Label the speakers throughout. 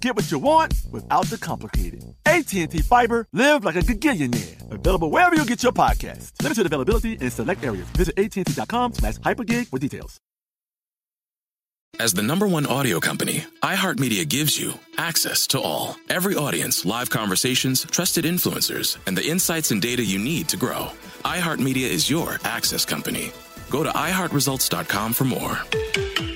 Speaker 1: Get what you want without the complicated. AT&T Fiber, live like a gigillionaire. Available wherever you get your podcast. Limited availability in select areas. Visit AT&T.com slash hypergig for details.
Speaker 2: As the number one audio company, iHeartMedia gives you access to all. Every audience, live conversations, trusted influencers, and the insights and data you need to grow. iHeartMedia is your access company. Go to iHeartResults.com for more.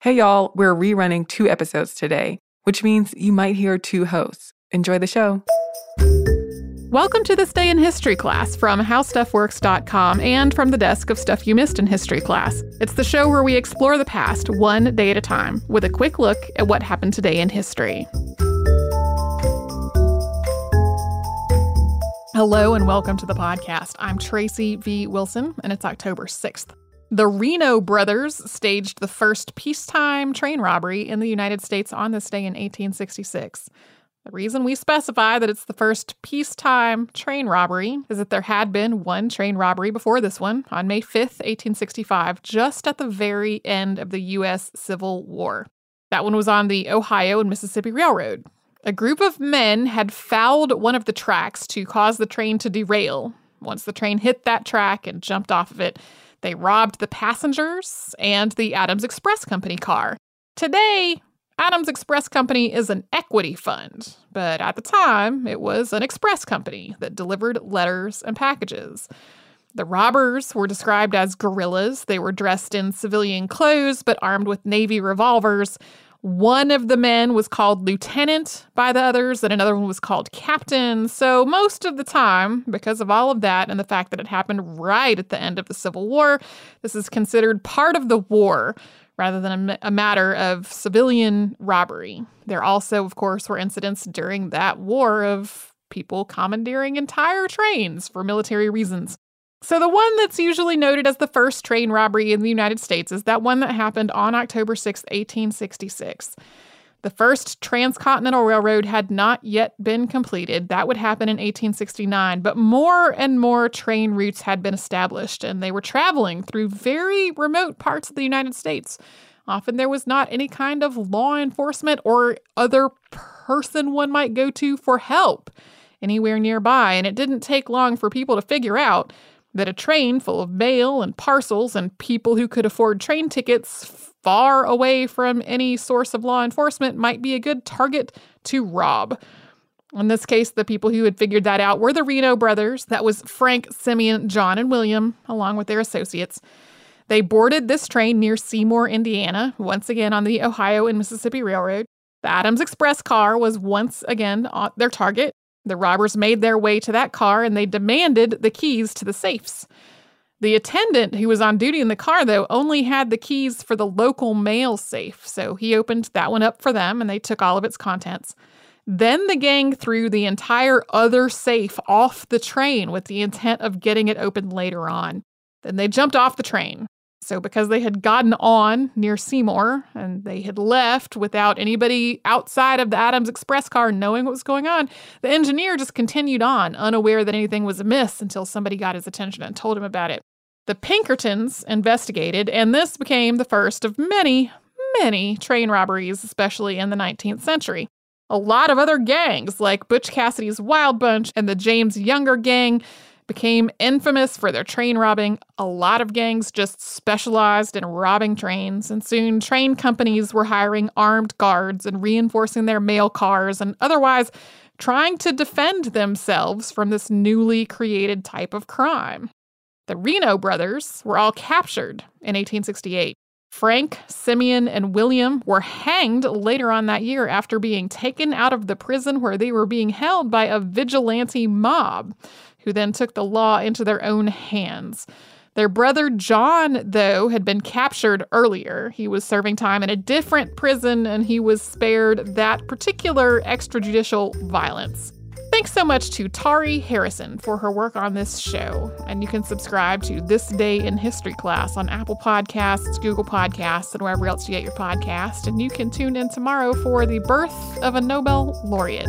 Speaker 3: Hey, y'all, we're rerunning two episodes today, which means you might hear two hosts. Enjoy the show.
Speaker 4: Welcome to this day in history class from howstuffworks.com and from the desk of Stuff You Missed in History class. It's the show where we explore the past one day at a time with a quick look at what happened today in history. Hello and welcome to the podcast. I'm Tracy V. Wilson, and it's October 6th. The Reno brothers staged the first peacetime train robbery in the United States on this day in 1866. The reason we specify that it's the first peacetime train robbery is that there had been one train robbery before this one on May 5th, 1865, just at the very end of the U.S. Civil War. That one was on the Ohio and Mississippi Railroad. A group of men had fouled one of the tracks to cause the train to derail. Once the train hit that track and jumped off of it, they robbed the passengers and the Adams Express Company car. Today, Adams Express Company is an equity fund, but at the time, it was an express company that delivered letters and packages. The robbers were described as guerrillas. They were dressed in civilian clothes but armed with Navy revolvers. One of the men was called lieutenant by the others, and another one was called captain. So, most of the time, because of all of that and the fact that it happened right at the end of the Civil War, this is considered part of the war rather than a, matter of civilian robbery. There also, of course, were incidents during that war of people commandeering entire trains for military reasons. So, the one that's usually noted as the first train robbery in the United States is that one that happened on October 6, 1866. The first transcontinental railroad had not yet been completed. That would happen in 1869, but more and more train routes had been established, and they were traveling through very remote parts of the United States. Often there was not any kind of law enforcement or other person one might go to for help anywhere nearby, and it didn't take long for people to figure out that a train full of mail and parcels and people who could afford train tickets far away from any source of law enforcement might be a good target to rob. In this case, the people who had figured that out were the Reno brothers. That was Frank, Simeon, John, and William, along with their associates. They boarded this train near Seymour, Indiana, once again on the Ohio and Mississippi Railroad. The Adams Express car was once again their target. The robbers made their way to that car and they demanded the keys to the safes. The attendant who was on duty in the car, though, only had the keys for the local mail safe, so he opened that one up for them and they took all of its contents. Then the gang threw the entire other safe off the train with the intent of getting it opened later on. Then they jumped off the train. So, because they had gotten on near Seymour and they had left without anybody outside of the Adams Express car knowing what was going on, the engineer just continued on, unaware that anything was amiss until somebody got his attention and told him about it. The Pinkertons investigated, and this became the first of many, many train robberies, especially in the 19th century. A lot of other gangs, like Butch Cassidy's Wild Bunch and the James Younger Gang, became infamous for their train robbing. A lot of gangs just specialized in robbing trains, and soon train companies were hiring armed guards and reinforcing their mail cars and otherwise trying to defend themselves from this newly created type of crime. The Reno brothers were all captured in 1868. Frank, Simeon, and William were hanged later on that year after being taken out of the prison where they were being held by a vigilante mob who then took the law into their own hands. Their brother John, though, had been captured earlier. He was serving time in a different prison and he was spared that particular extrajudicial violence. Thanks so much to Tari Harrison for her work on this show. And you can subscribe to This Day in History class on Apple Podcasts, Google Podcasts, and wherever else you get your podcast. And you can tune in tomorrow for the birth of a Nobel laureate.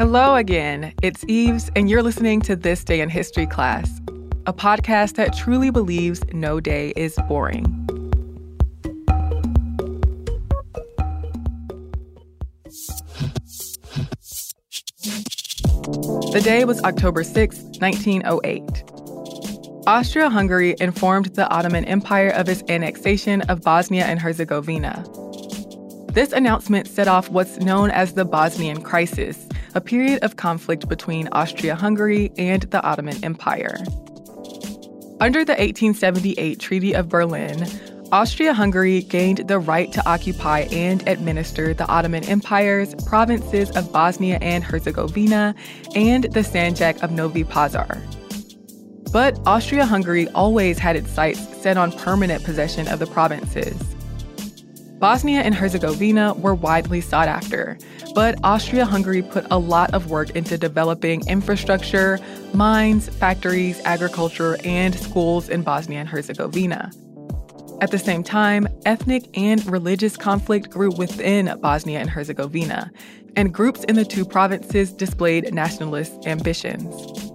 Speaker 3: Hello again. It's Eves, and you're listening to This Day in History class, a podcast that truly believes no day is boring. The day was October 6, 1908. Austria Hungary informed the Ottoman Empire of its annexation of Bosnia and Herzegovina. This announcement set off what's known as the Bosnian Crisis, a period of conflict between Austria Hungary and the Ottoman Empire. Under the 1878 Treaty of Berlin, Austria Hungary gained the right to occupy and administer the Ottoman Empire's provinces of Bosnia and Herzegovina and the Sanjak of Novi Pazar. But Austria Hungary always had its sights set on permanent possession of the provinces. Bosnia and Herzegovina were widely sought after, but Austria Hungary put a lot of work into developing infrastructure, mines, factories, agriculture, and schools in Bosnia and Herzegovina. At the same time, ethnic and religious conflict grew within Bosnia and Herzegovina, and groups in the two provinces displayed nationalist ambitions.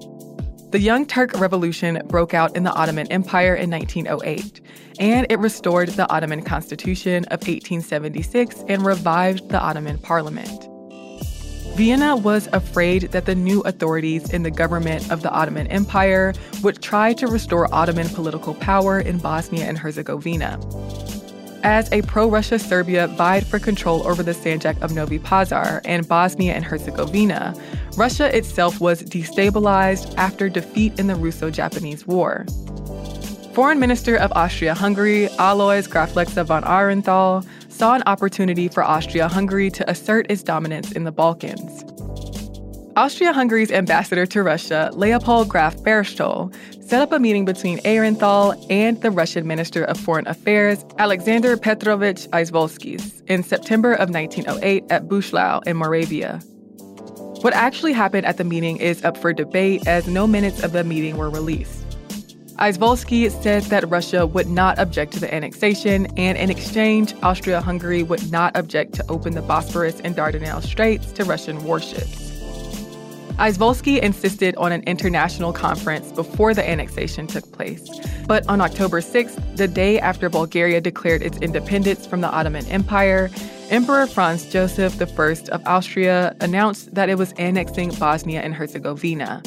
Speaker 3: The Young Turk Revolution broke out in the Ottoman Empire in 1908, and it restored the Ottoman Constitution of 1876 and revived the Ottoman Parliament. Vienna was afraid that the new authorities in the government of the Ottoman Empire would try to restore Ottoman political power in Bosnia and Herzegovina. As a pro Russia Serbia vied for control over the Sanjak of Novi Pazar and Bosnia and Herzegovina, Russia itself was destabilized after defeat in the Russo Japanese War. Foreign Minister of Austria Hungary, Alois Graf Lexa von Aehrenthal, saw an opportunity for Austria Hungary to assert its dominance in the Balkans. Austria Hungary's ambassador to Russia, Leopold Graf Berchtold, set up a meeting between Aehrenthal and the Russian Minister of Foreign Affairs, Alexander Petrovich Izvolskis, in September of 1908 at Buchlau in Moravia. What actually happened at the meeting is up for debate as no minutes of the meeting were released. Izvolsky said that Russia would not object to the annexation, and in exchange, Austria Hungary would not object to open the Bosporus and Dardanelles Straits to Russian warships. Izvolsky insisted on an international conference before the annexation took place. But on October 6th, the day after Bulgaria declared its independence from the Ottoman Empire, Emperor Franz Joseph I of Austria announced that it was annexing Bosnia and Herzegovina.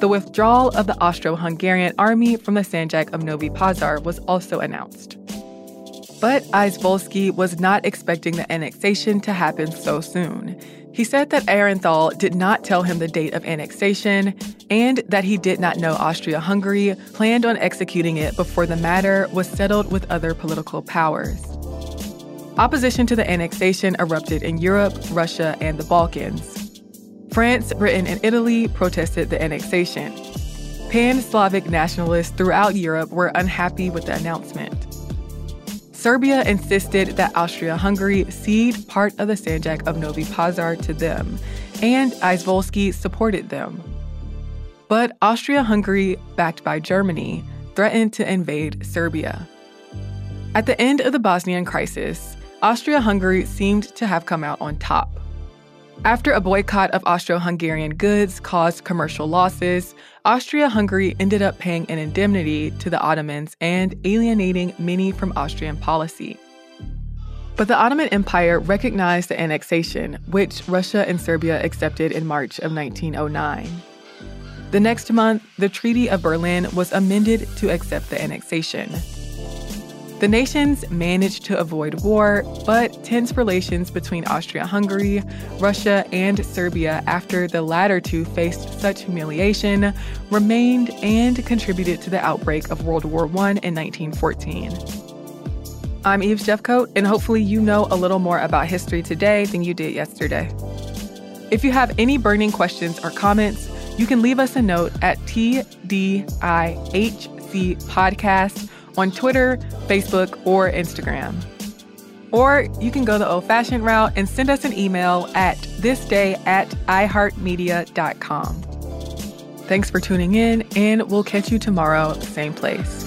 Speaker 3: The withdrawal of the Austro Hungarian army from the Sanjak of Novi Pazar was also announced. But Izvolsky was not expecting the annexation to happen so soon. He said that Aehrenthal did not tell him the date of annexation and that he did not know Austria Hungary planned on executing it before the matter was settled with other political powers. Opposition to the annexation erupted in Europe, Russia, and the Balkans. France, Britain, and Italy protested the annexation. Pan Slavic nationalists throughout Europe were unhappy with the announcement. Serbia insisted that Austria Hungary cede part of the Sanjak of Novi Pazar to them, and Izvolsky supported them. But Austria Hungary, backed by Germany, threatened to invade Serbia. At the end of the Bosnian crisis, Austria Hungary seemed to have come out on top. After a boycott of Austro Hungarian goods caused commercial losses, Austria Hungary ended up paying an indemnity to the Ottomans and alienating many from Austrian policy. But the Ottoman Empire recognized the annexation, which Russia and Serbia accepted in March of 1909. The next month, the Treaty of Berlin was amended to accept the annexation. The nations managed to avoid war, but tense relations between Austria Hungary, Russia, and Serbia after the latter two faced such humiliation remained and contributed to the outbreak of World War I in 1914. I'm Eve Jeffcoat, and hopefully, you know a little more about history today than you did yesterday. If you have any burning questions or comments, you can leave us a note at TDIHC Podcast on Twitter, Facebook, or Instagram. Or you can go the old fashioned route and send us an email at thisday at iheartmedia.com. Thanks for tuning in, and we'll catch you tomorrow, same place.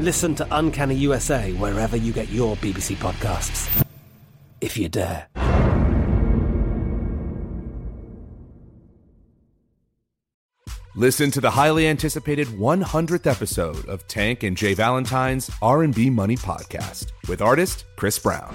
Speaker 5: Listen to Uncanny USA wherever you get your BBC podcasts. If you dare.
Speaker 6: Listen to the highly anticipated 100th episode of Tank and J. Valentine's R&B Money podcast with artist Chris Brown